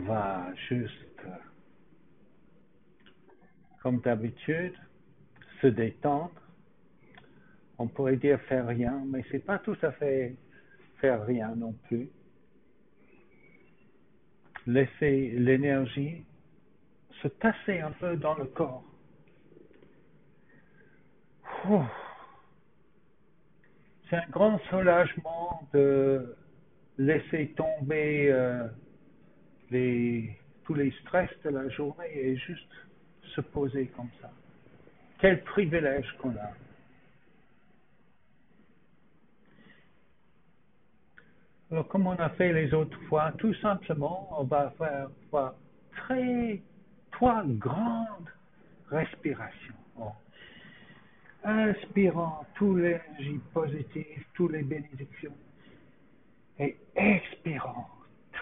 va juste, comme d'habitude, se détendre. On pourrait dire faire rien, mais c'est pas tout à fait faire rien non plus. Laisser l'énergie se tasser un peu dans le corps. C'est un grand soulagement de laisser tomber euh, les, tous les stress de la journée et juste se poser comme ça. Quel privilège qu'on a. Alors, comme on a fait les autres fois, tout simplement, on va faire, trois grandes respirations. Inspirant toute l'énergie positive, toutes les bénédictions, et expirant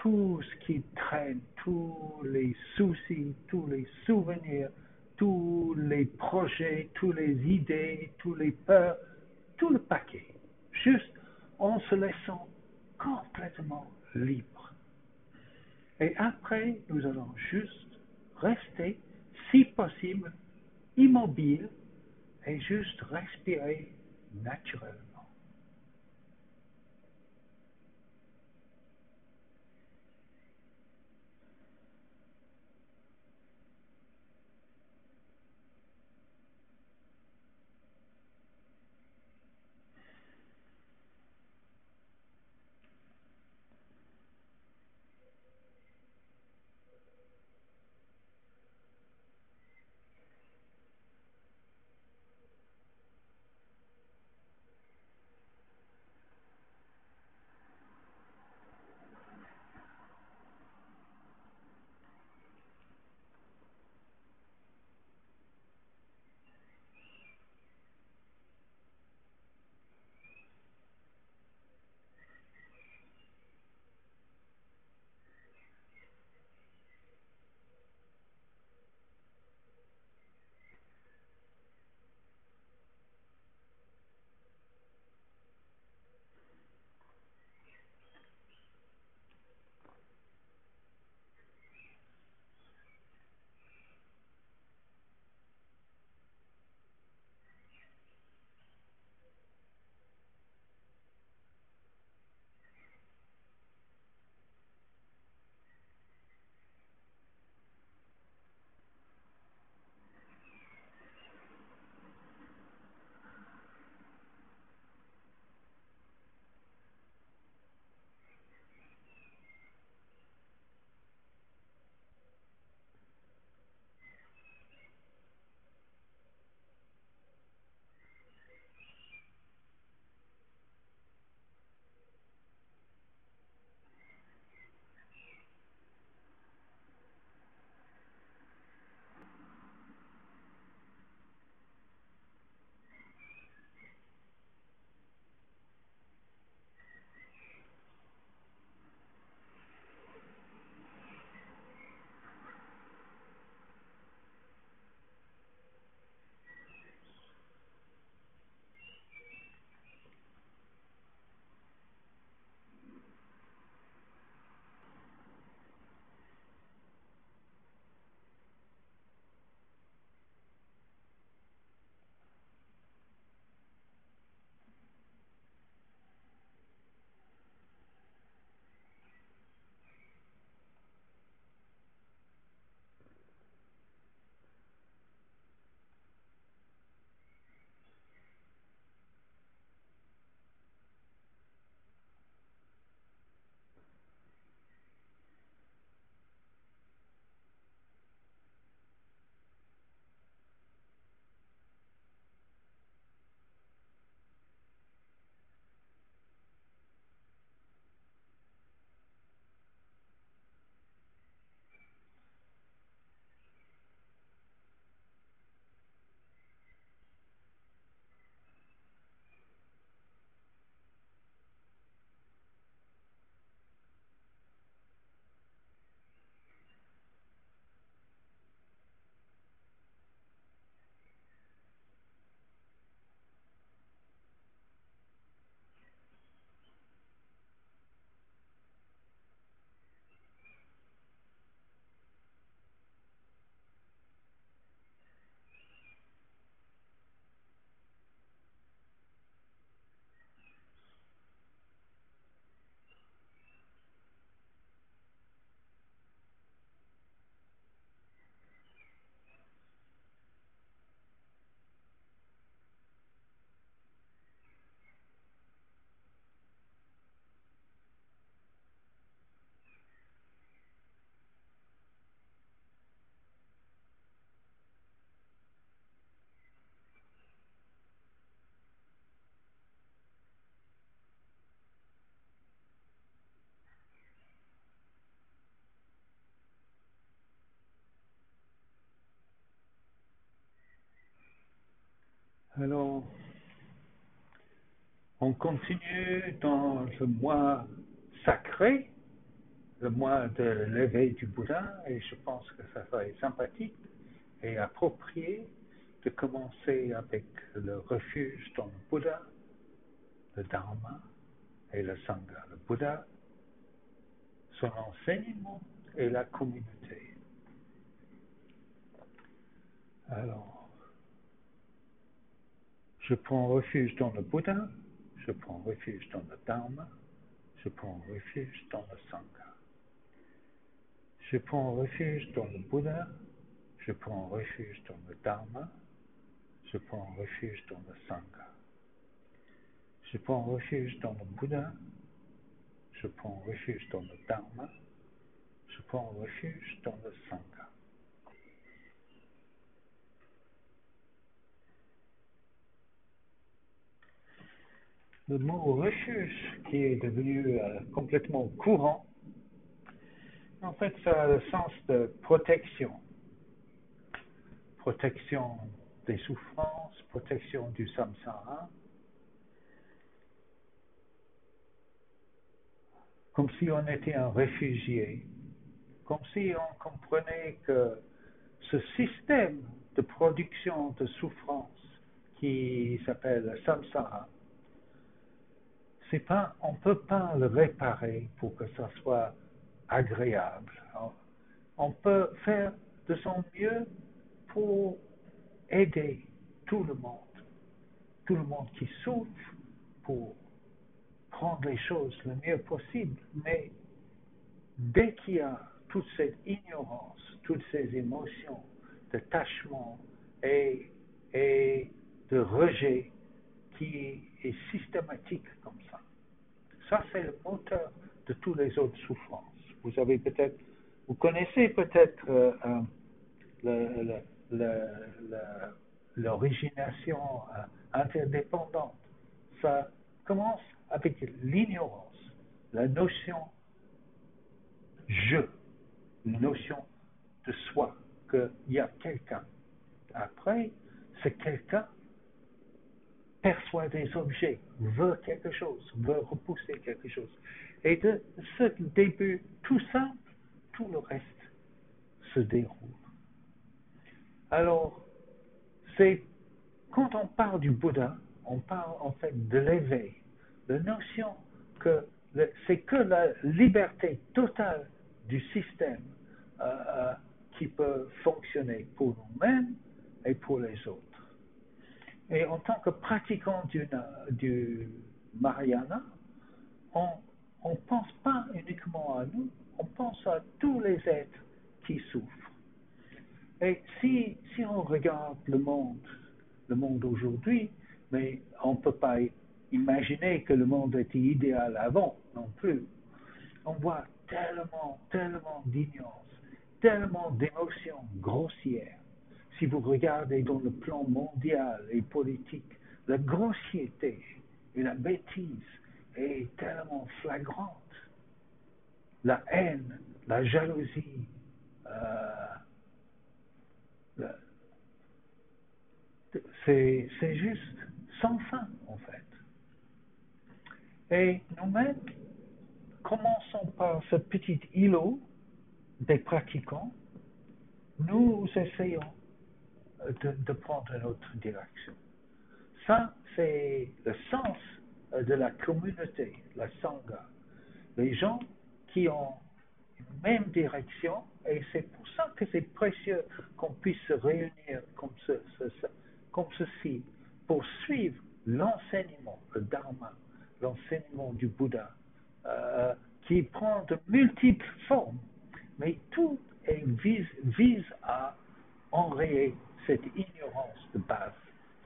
tout ce qui traîne, tous les soucis, tous les souvenirs, tous les projets, toutes les idées, toutes les peurs, tout le paquet, juste en se laissant complètement libre. Et après, nous allons juste rester, si possible, immobile et juste respirer naturellement. On continue dans le mois sacré, le mois de l'éveil du Bouddha, et je pense que ça serait sympathique et approprié de commencer avec le refuge dans le Bouddha, le Dharma et le Sangha. Le Bouddha, son enseignement et la communauté. Alors, je prends refuge dans le Bouddha, je prends refuge dans le Dharma, je prends refuge dans le Sangha. Je prends refuge dans le Bouddha, je prends refuge dans le Dharma, je prends refuge dans le Sangha. Je prends refuge dans le Bouddha, je prends refuge dans le Dharma, je prends refuge dans le Sangha. Le mot refuge qui est devenu euh, complètement courant, en fait, ça a le sens de protection. Protection des souffrances, protection du samsara, comme si on était un réfugié, comme si on comprenait que ce système de production de souffrance qui s'appelle samsara, on ne peut pas le réparer pour que ça soit agréable. On peut faire de son mieux pour aider tout le monde, tout le monde qui souffre pour prendre les choses le mieux possible. Mais dès qu'il y a toute cette ignorance, toutes ces émotions d'attachement et de rejet qui est systématique comme ça, ça c'est le moteur de toutes les autres souffrances. Vous avez peut-être, vous connaissez peut-être euh, euh, l'origination euh, interdépendante. Ça commence avec l'ignorance, la notion je, la notion de soi, qu'il y a quelqu'un. Après, c'est quelqu'un perçoit des objets, veut quelque chose, veut repousser quelque chose. Et de ce début tout simple, tout le reste se déroule. Alors, c'est quand on parle du Bouddha, on parle en fait de l'éveil, la notion que c'est que la liberté totale du système euh, euh, qui peut fonctionner pour nous-mêmes et pour les autres. Et en tant que pratiquant du, Mariana, on ne pense pas uniquement à nous, on pense à tous les êtres qui souffrent. Et si, si on regarde le monde, le monde aujourd'hui, mais on ne peut pas imaginer que le monde était idéal avant non plus. On voit tellement, tellement d'ignorance, tellement d'émotions grossières si vous regardez dans le plan mondial et politique, la grossièreté et la bêtise est tellement flagrante. La haine, la jalousie, euh, c'est juste sans fin en fait. Et nous-mêmes, commençons par ce petit îlot des pratiquants. Nous essayons de, prendre une autre direction. Ça, c'est le sens euh, de la communauté, la Sangha. Les gens qui ont une même direction, et c'est pour ça que c'est précieux qu'on puisse se réunir comme, ce, comme ceci, pour suivre l'enseignement, le Dharma, l'enseignement du Bouddha, euh, qui prend de multiples formes, mais tout vise, vise à enrayer cette ignorance de base.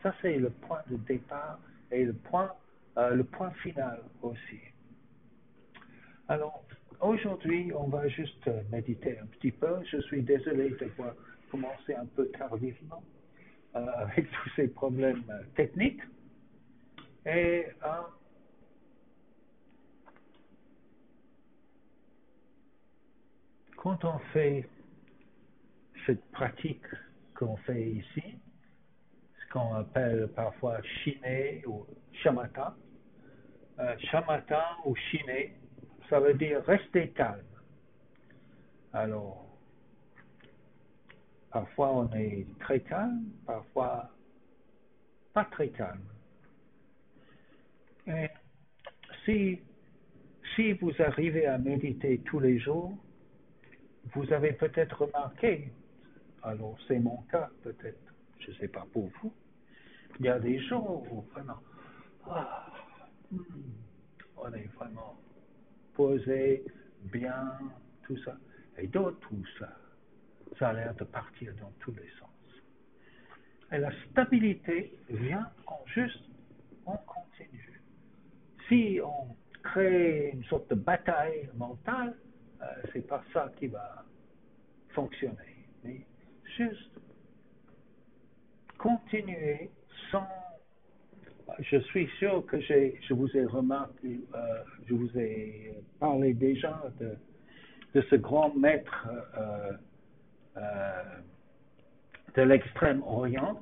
Ça, c'est le point de départ et le point, euh, le point final aussi. Alors, aujourd'hui, on va juste méditer un petit peu. Je suis désolé de voir commencer un peu tardivement euh, avec tous ces problèmes euh, techniques. Et quand on fait cette pratique qu'on fait ici, qu'on appelle parfois chiné ou shamatha. Euh, shamatha ou chiné, ça veut dire rester calme. Alors, parfois on est très calme, parfois pas très calme. Et si, si vous arrivez à méditer tous les jours, vous avez peut-être remarqué, alors c'est mon cas peut-être, je ne sais pas pour vous, il y a des jours où vraiment, ah, on est vraiment posé, bien, tout ça, et d'autres où ça, ça a l'air de partir dans tous les sens. Et la stabilité vient quand juste on continue. Si on crée une sorte de bataille mentale, euh, c'est pas ça qui va fonctionner. Juste continuer sans. Je suis sûr que je vous ai remarqué, euh, je vous ai parlé déjà de, de ce grand maître euh, de l'extrême-orient,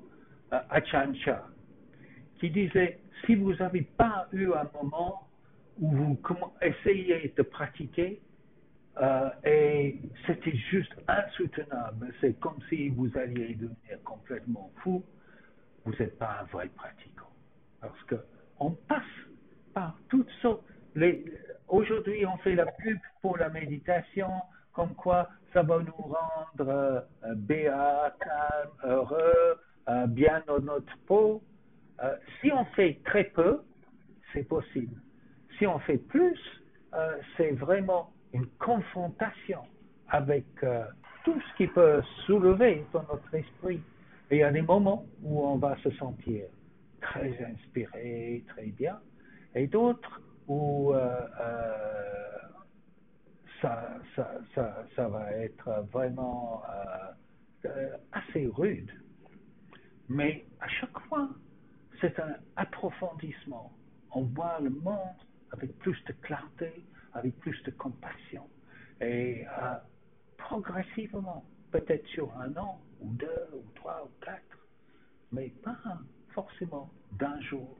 Achan qui disait si vous n'avez pas eu un moment où vous essayez de pratiquer, euh, et c'était juste insoutenable. C'est comme si vous alliez devenir complètement fou. Vous n'êtes pas un vrai pratiquant. Parce que on passe par toutes sortes. Aujourd'hui, on fait la pub pour la méditation, comme quoi ça va nous rendre euh, béat, calme, heureux, euh, bien dans notre peau. Euh, si on fait très peu, c'est possible. Si on fait plus, c'est vraiment une confrontation avec euh, tout ce qui peut soulever dans notre esprit. Et il y a des moments où on va se sentir très inspiré, très bien, et d'autres où euh, euh, ça, ça, ça, ça, va être vraiment assez rude. Mais à chaque fois, c'est un approfondissement. On voit le monde avec plus de clarté, avec plus de compassion. Et euh, progressivement, peut-être sur un an, ou deux, ou trois, ou quatre, mais pas forcément d'un jour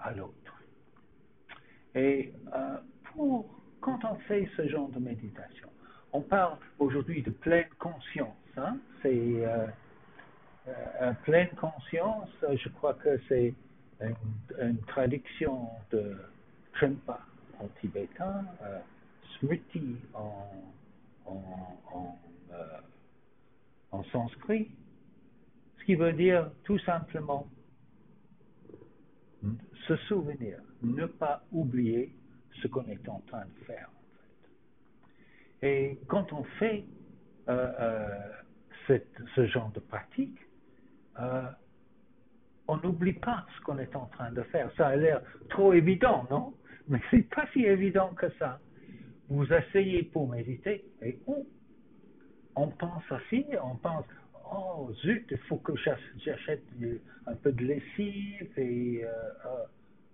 à l'autre. Et euh, pour, quand on fait ce genre de méditation, on parle aujourd'hui de pleine conscience. Hein? C'est euh, euh pleine conscience, je crois que c'est une, une traduction de Trempa en tibétain, euh, smriti en, en, euh, en, sanskrit, ce qui veut dire tout simplement se souvenir, ne pas oublier ce qu'on est en train de faire. En fait. Et quand on fait euh, cette, ce genre de pratique, on n'oublie pas ce qu'on est en train de faire. Ça a l'air trop évident, non? Mais c'est pas si évident que ça. Vous asseyez pour méditer et oh, on pense ainsi, on pense oh zut, il faut que j'achète un peu de lessive et euh, euh,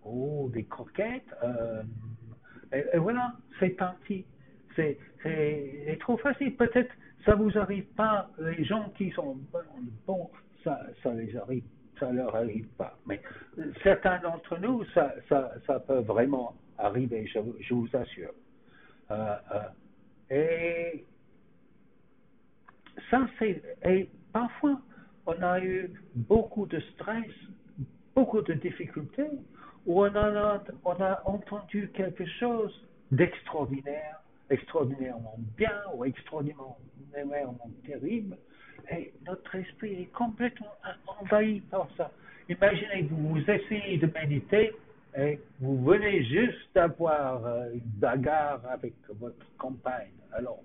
oh des croquettes. Euh, et, voilà, c'est parti. C'est trop facile. Peut-être ça vous arrive pas. Les gens qui sont bons, ça, ça les arrive ça leur arrive pas. Mais certains d'entre nous, ça, ça, ça, peut vraiment arriver, je, vous assure. Euh, euh, et ça, c'est. Et parfois, on a eu beaucoup de stress, beaucoup de difficultés, où on a, on a entendu quelque chose d'extraordinaire, extraordinairement bien ou extraordinairement terrible, et notre esprit est complètement envahi par ça. Imaginez que vous essayez de méditer et vous venez juste d'avoir euh, une bagarre avec votre compagne. Alors,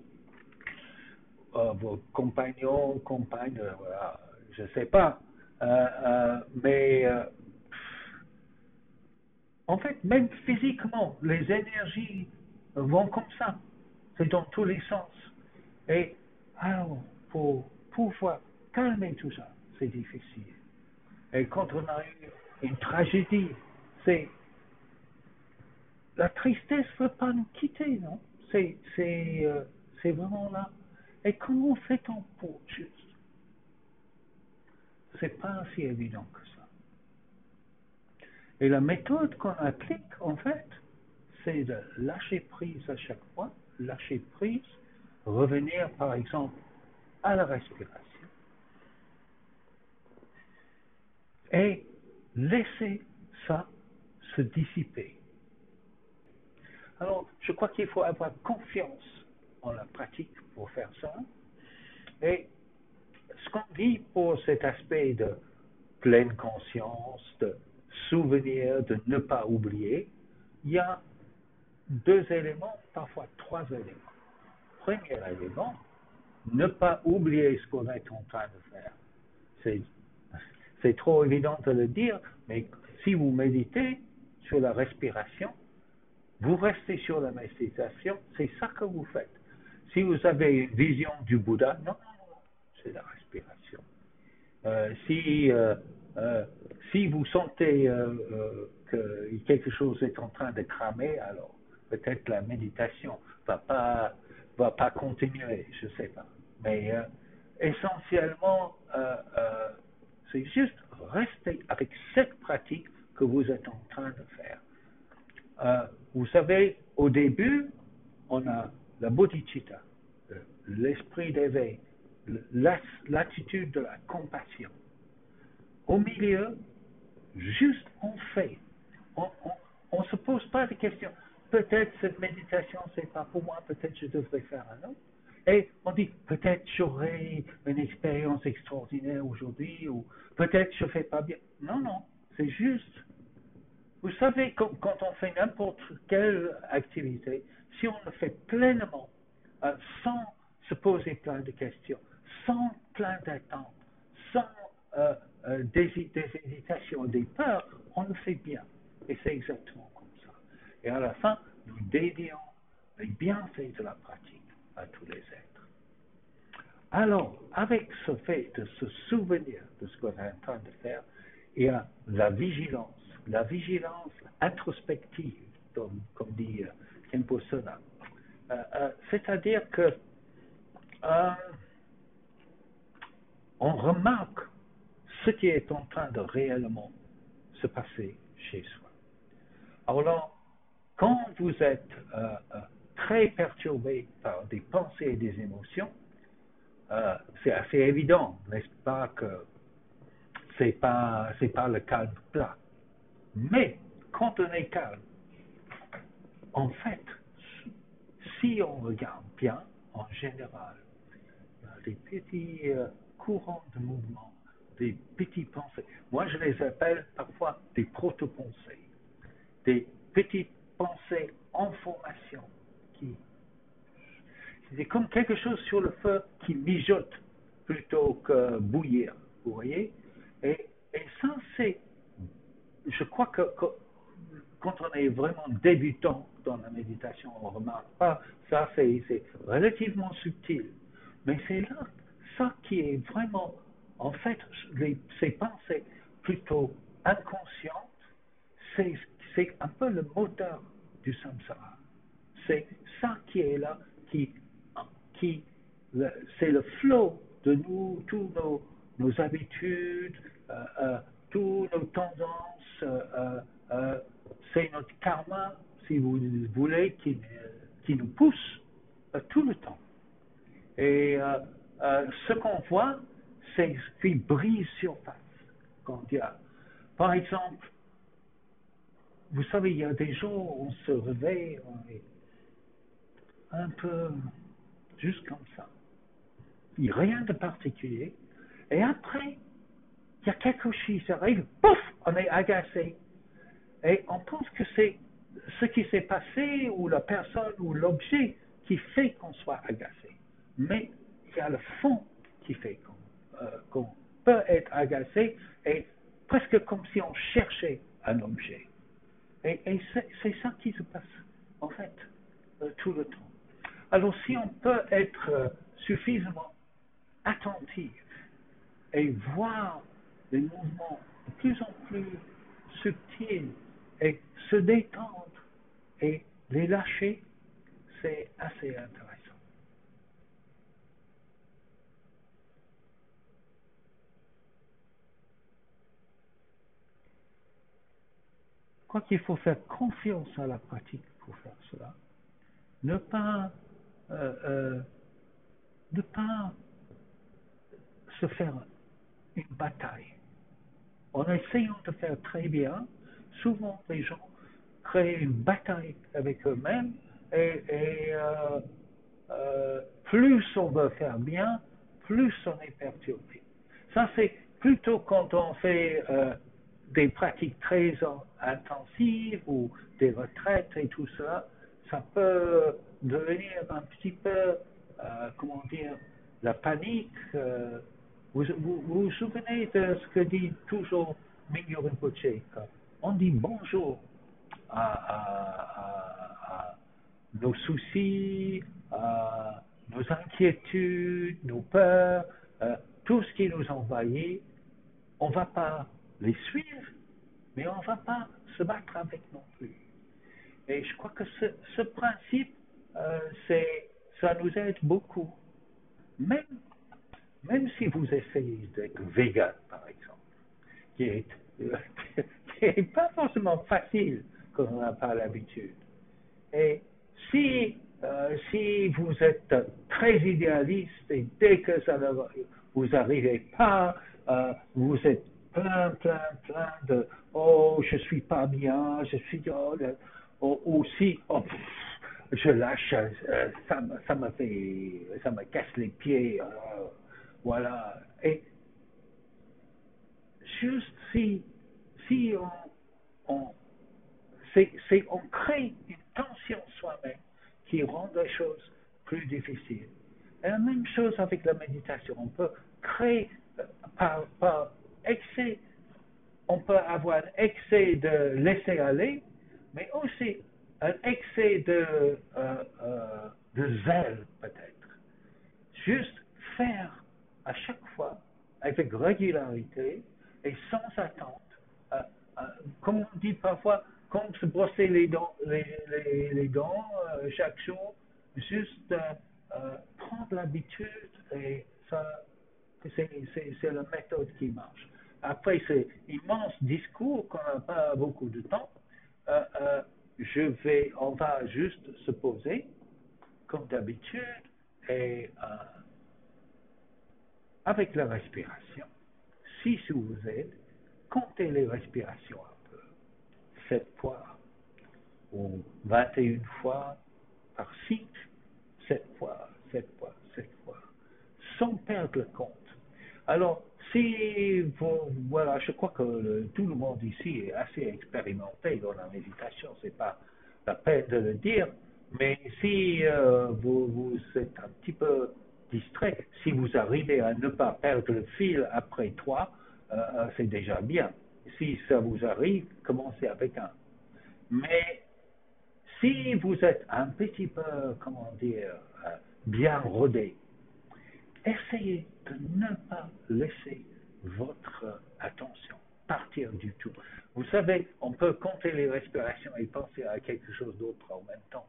euh, vos compagnons, compagnes, euh, je ne sais pas, mais en fait, même physiquement, les énergies vont comme ça. C'est dans tous les sens. Et alors, pour pouvoir calmer tout ça, c'est difficile. Et quand on a eu une tragédie, c'est la tristesse ne veut pas nous quitter, non? Euh, c'est vraiment là. Et comment fait-on pour juste C'est pas si évident que ça. Et la méthode qu'on applique, en fait, c'est de lâcher prise à chaque fois, lâcher prise, revenir par exemple à la respiration et laisser ça se dissiper. Alors, je crois qu'il faut avoir confiance en la pratique pour faire ça. Et ce qu'on dit pour cet aspect de pleine conscience, de souvenir, de ne pas oublier, il y a deux éléments, parfois trois éléments. Premier élément, ne pas oublier ce qu'on est en train de faire. C'est, c'est trop évident de le dire, mais si vous méditez sur la respiration, vous restez sur la méditation, c'est ça que vous faites. Si vous avez une vision du Bouddha, non, c'est la respiration. Euh, si, euh, euh, si vous sentez que quelque chose est en train de cramer, alors peut-être la méditation va pas va pas continuer, je sais pas. Mais essentiellement, c'est juste rester avec cette pratique que vous êtes en train de faire. Vous savez, au début, on a la bodhicitta, l'esprit d'éveil, l'attitude de la compassion. Au milieu, juste on fait. On ne se pose pas de questions. Peut-être cette méditation, c'est pas pour moi, peut-être je devrais faire un autre. Et on dit, peut-être j'aurai une expérience extraordinaire aujourd'hui, ou peut-être je fais pas bien. Non, non, c'est juste. Vous savez, quand, on fait n'importe quelle activité, si on le fait pleinement, euh, sans se poser plein de questions, sans plein d'attentes, sans euh, euh, des, hésitations, des peurs, on le fait bien. Et c'est exactement comme ça. Et à la fin, nous dédions les bienfaits de la pratique à tous les êtres. Alors, avec ce fait de se souvenir de ce qu'on est en train de faire, il y a la vigilance, la vigilance introspective, comme, dit euh, Kenpo Sona. C'est-à-dire que on remarque ce qui est en train de réellement se passer chez soi. Alors quand vous êtes euh, euh, très perturbé par des pensées et des émotions, euh, c'est assez évident, n'est-ce pas, que c'est pas pas le calme plat. Mais quand on est calme, en fait, si on regarde bien, en général, des petits courants de mouvement, des petites pensées. Moi, je les appelle parfois des proto-pensées, des petites pensées en formation qui. C'est comme quelque chose sur le feu qui mijote plutôt que bouillir, vous voyez? Et, et, ça, c'est. Je crois que, quand on est vraiment débutant dans la méditation, on ne remarque pas. Ça, c'est relativement subtil. Mais c'est là ça qui est vraiment, en fait, ces pensées plutôt inconscientes, c'est un peu le moteur du samsara. C'est ça qui est là, qui, qui c'est le flot de nous, tous nos, nos habitudes, euh, euh, tous nos tendances, euh, c'est notre karma, si vous voulez, qui, nous pousse tout le temps. Et euh, ce qu'on voit, c'est ce qui brise surface. Quand il y a, par exemple, vous savez, il y a des jours où on se réveille, on est un peu juste comme ça. Il n'y a rien de particulier. Et après, il y a quelque chose qui arrive, pouf, on est agacé. Et on pense que c'est ce qui s'est passé ou la personne ou l'objet qui fait qu'on soit agacé. Mais il y a le fond qui fait euh, qu'on peut être agacé et presque comme si on cherchait un objet. Et, c'est ça qui se passe, en fait, euh, tout le temps. Alors si on peut être euh, suffisamment attentif et voir les mouvements de plus en plus subtils et se détendre et les lâcher, c'est assez intéressant. crois qu'il faut faire confiance à la pratique pour faire cela. Ne pas, euh, euh, ne pas se faire une bataille. En essayant de faire très bien, souvent les gens créent une bataille avec eux-mêmes et, euh, euh, plus on veut faire bien, plus on est perturbé. Ça, c'est plutôt quand on fait euh, des pratiques très intensives ou des retraites et tout ça, ça peut devenir un petit peu, comment dire, la panique. Vous, vous, souvenez de ce que dit toujours Mingyur Rinpoche On dit bonjour à, nos soucis, à nos inquiétudes, nos peurs, euh, tout ce qui nous envahit. On ne va pas les suivre, mais on ne va pas se battre avec non plus. Et je crois que ce, principe, euh, ça nous aide beaucoup. Même, même si vous essayez d'être vegan, par exemple, qui est, pas forcément facile qu'on n'a pas l'habitude. Et si, euh, si vous êtes très idéaliste et dès que ça ne vous n'arrivez pas, euh, vous êtes plein, plein, plein de oh, je suis pas bien, je suis oh, oh aussi oh, je lâche, euh, ça, ça me fait, ça me casse les pieds, voilà. Et juste si, si on, on c'est on crée une tension soi-même qui rend les choses plus difficiles. Et la même chose avec la méditation. On peut créer euh, par, excès, on peut avoir un excès de laisser aller, mais aussi un excès de, euh, euh, de zèle peut-être. Juste faire à chaque fois avec régularité et sans attente. comme on dit parfois, comme se brosser les dents, euh, chaque jour, juste euh, euh, prendre l'habitude et ça, c'est, la méthode qui marche. Après c'est immense discours qu'on n'a pas beaucoup de temps, je vais, on va juste se poser comme d'habitude et avec la respiration, si vous êtes, comptez les respirations 7 fois ou 21 fois par cycle, 7 fois, 7 fois, 7 fois, sans perdre le compte. Alors, si vous, voilà, je crois que tout le monde ici est assez expérimenté dans la méditation, c'est pas la peine de le dire, mais si euh, vous, vous êtes un petit peu distrait, si vous arrivez à ne pas perdre le fil après trois, euh, euh, c'est déjà bien si ça vous arrive, commencez avec un. Mais si vous êtes un petit peu, comment dire, euh, bien rodé, essayez de ne pas laisser votre attention partir du tout. Vous savez, on peut compter les respirations et penser à quelque chose d'autre en même temps.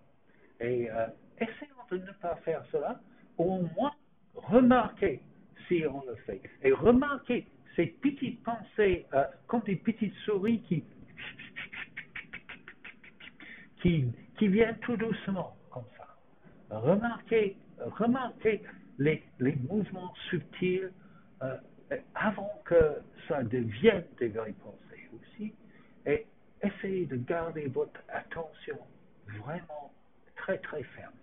Et euh, essayons de ne pas faire cela, au moins remarquez si on le fait. Et remarquez ces petites pensées, euh, comme des petites souris qui, viennent tout doucement, comme ça. Remarquez, remarquez les, les mouvements subtils euh, avant que ça devienne des vraies pensées aussi. Et essayez de garder votre attention vraiment très très ferme.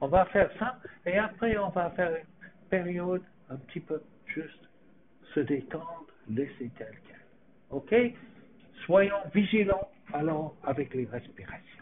On va faire ça et après on va faire une période un petit peu juste se détendre, laisser tel. OK? Soyons vigilants, allons avec les respirations.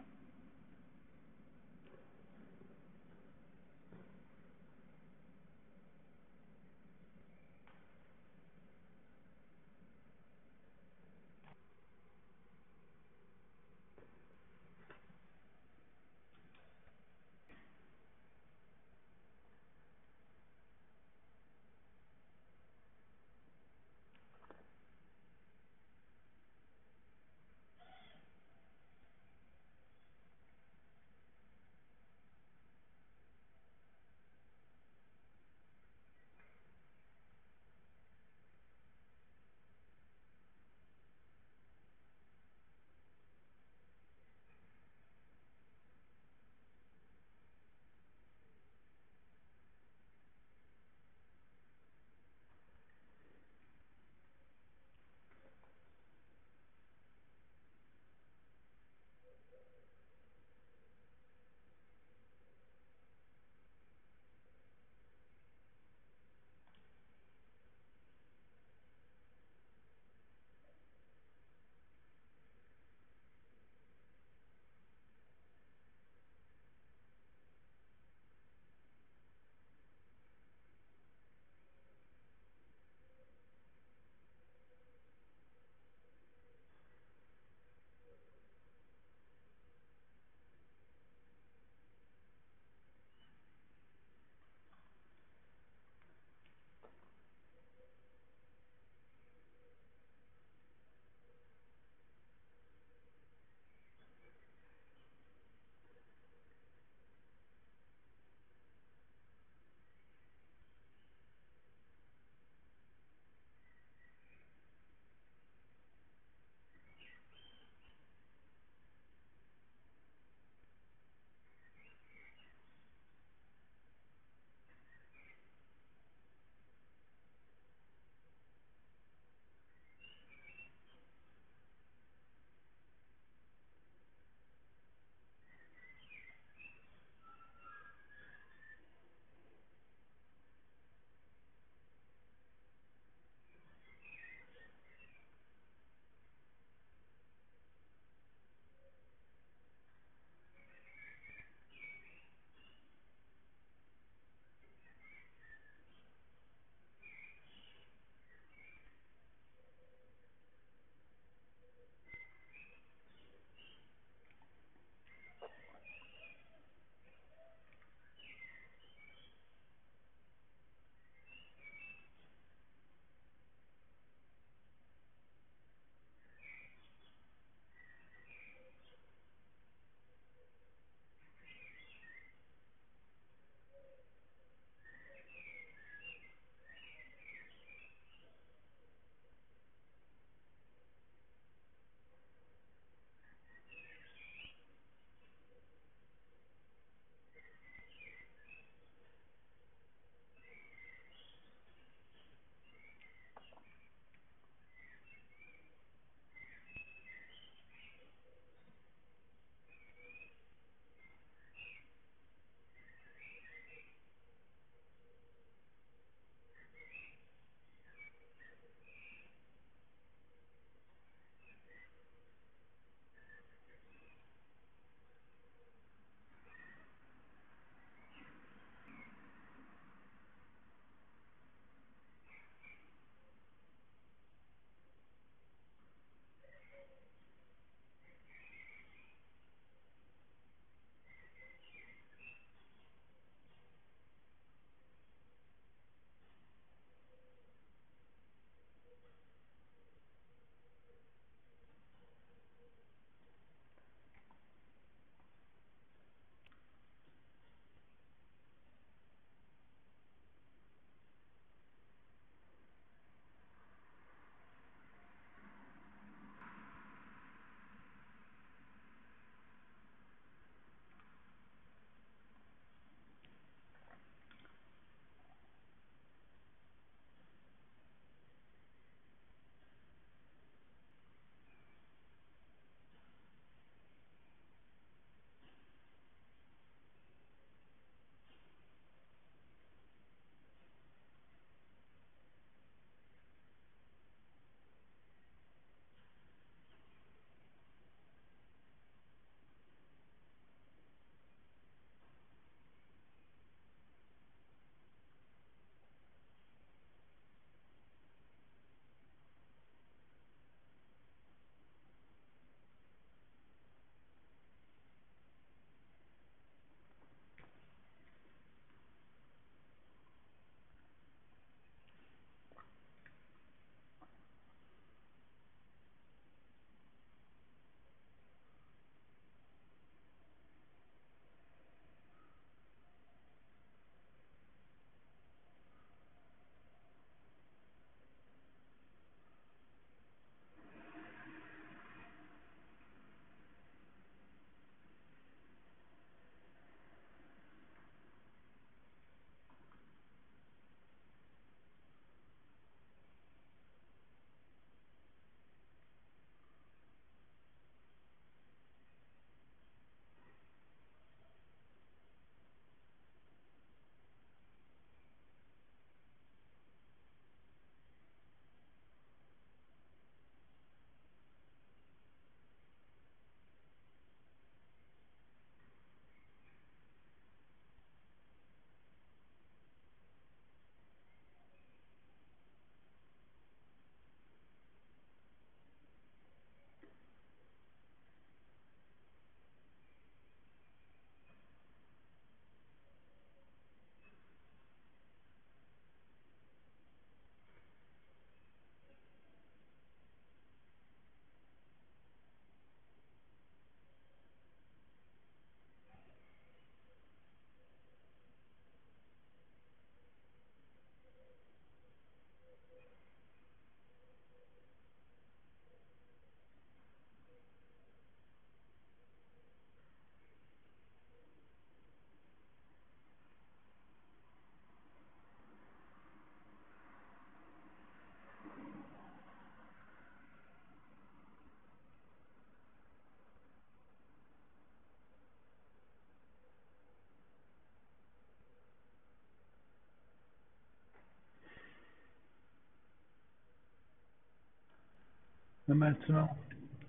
Maintenant,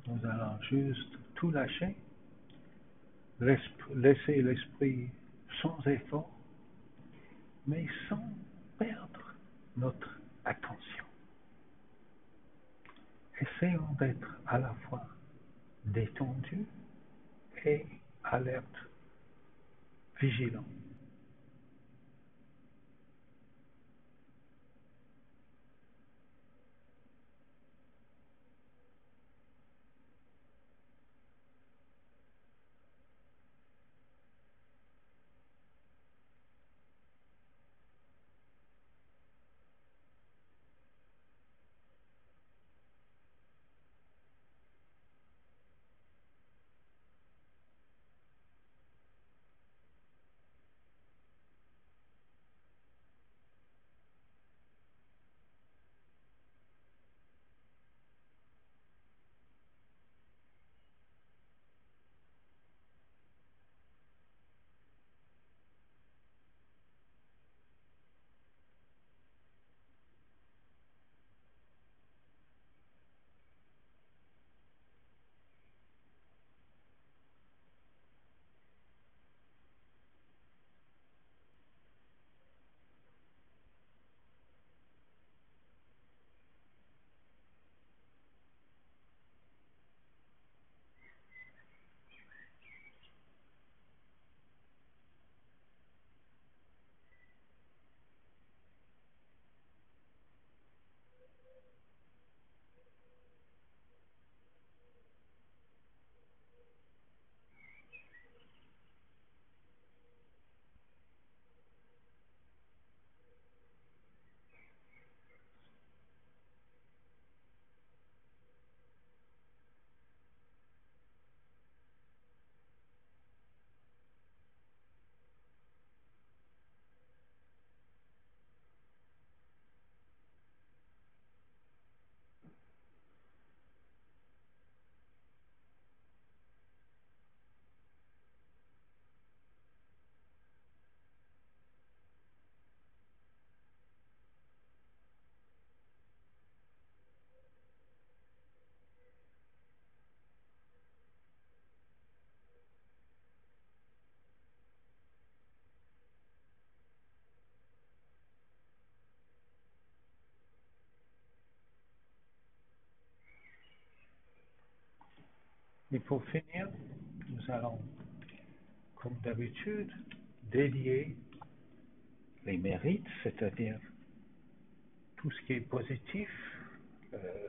nous allons juste tout lâcher, laisser l'esprit sans effort, mais sans perdre notre attention. Essayons d'être à la fois détendu et alerte, vigilant. Et pour finir, nous allons, comme d'habitude, dédier les mérites, c'est-à-dire tout ce qui est positif, euh,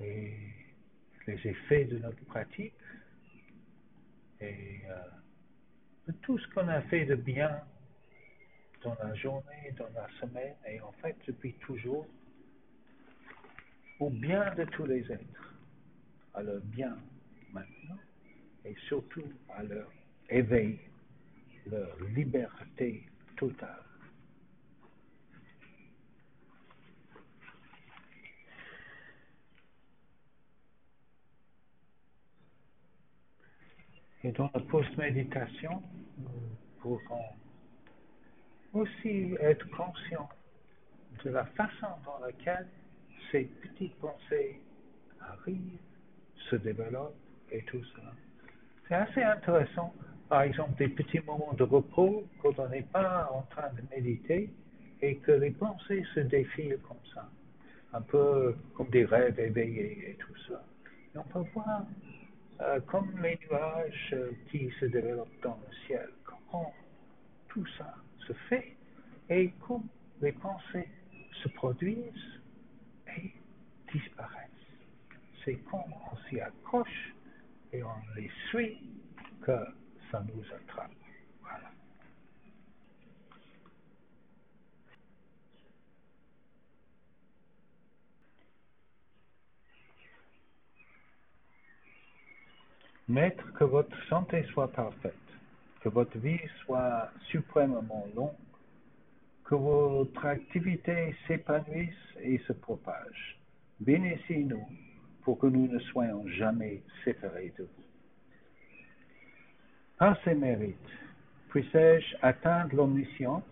et les effets de notre pratique, et euh, tout ce qu'on a fait de bien dans la journée, dans la semaine, et en fait depuis toujours, au bien de tous les êtres à leur bien maintenant et surtout à leur éveil, leur liberté totale. Et dans la post-méditation, nous pourrons aussi être conscients de la façon dans laquelle ces petites pensées arrivent se développe et tout ça. C'est assez intéressant, par exemple, des petits moments de repos quand on n'est pas en train de méditer et que les pensées se défilent comme ça, un peu comme des rêves éveillés et tout ça. Et on peut voir euh, comme les nuages euh, qui se développent dans le ciel, comment tout ça se fait et comme les pensées se produisent et disparaissent c'est quand on s'y accroche et on les suit que ça nous attrape. Maître, que votre santé soit parfaite, que votre vie soit suprêmement longue, que votre activité s'épanouisse et se propage. Bénissez-nous pour que nous ne soyons jamais séparés de vous. Par ces mérites, puissé-je atteindre l'omniscience,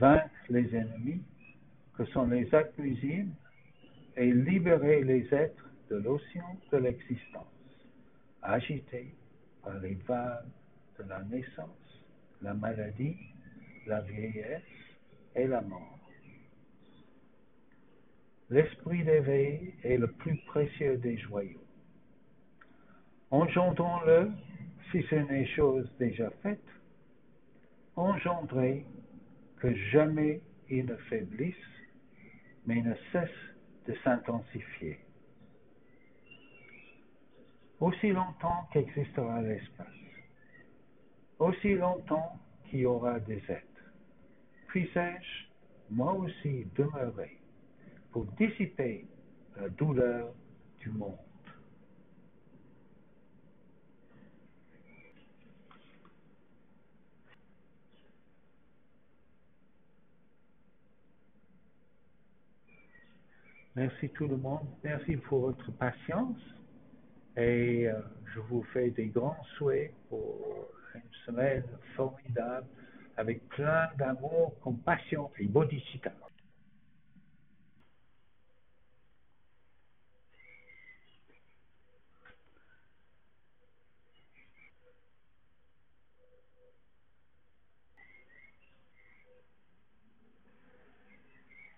vaincre les ennemis, que sont les actes nuisibles, et libérer les êtres de l'océan de l'existence, agités par les vagues de la naissance, la maladie, la vieillesse et la mort. L'esprit d'éveil est le plus précieux des joyaux. Engendrons-le si ce n'est chose déjà faite, engendrez que jamais il ne faiblisse, mais ne cesse de s'intensifier. Aussi longtemps qu'existera l'espace, aussi longtemps qu'il y aura des êtres, puissais-je moi aussi demeurer pour dissiper la douleur du monde. Merci tout le monde. Merci pour votre patience. Et euh, je vous fais des grands souhaits pour une semaine formidable avec plein d'amour, compassion et bodhisattva.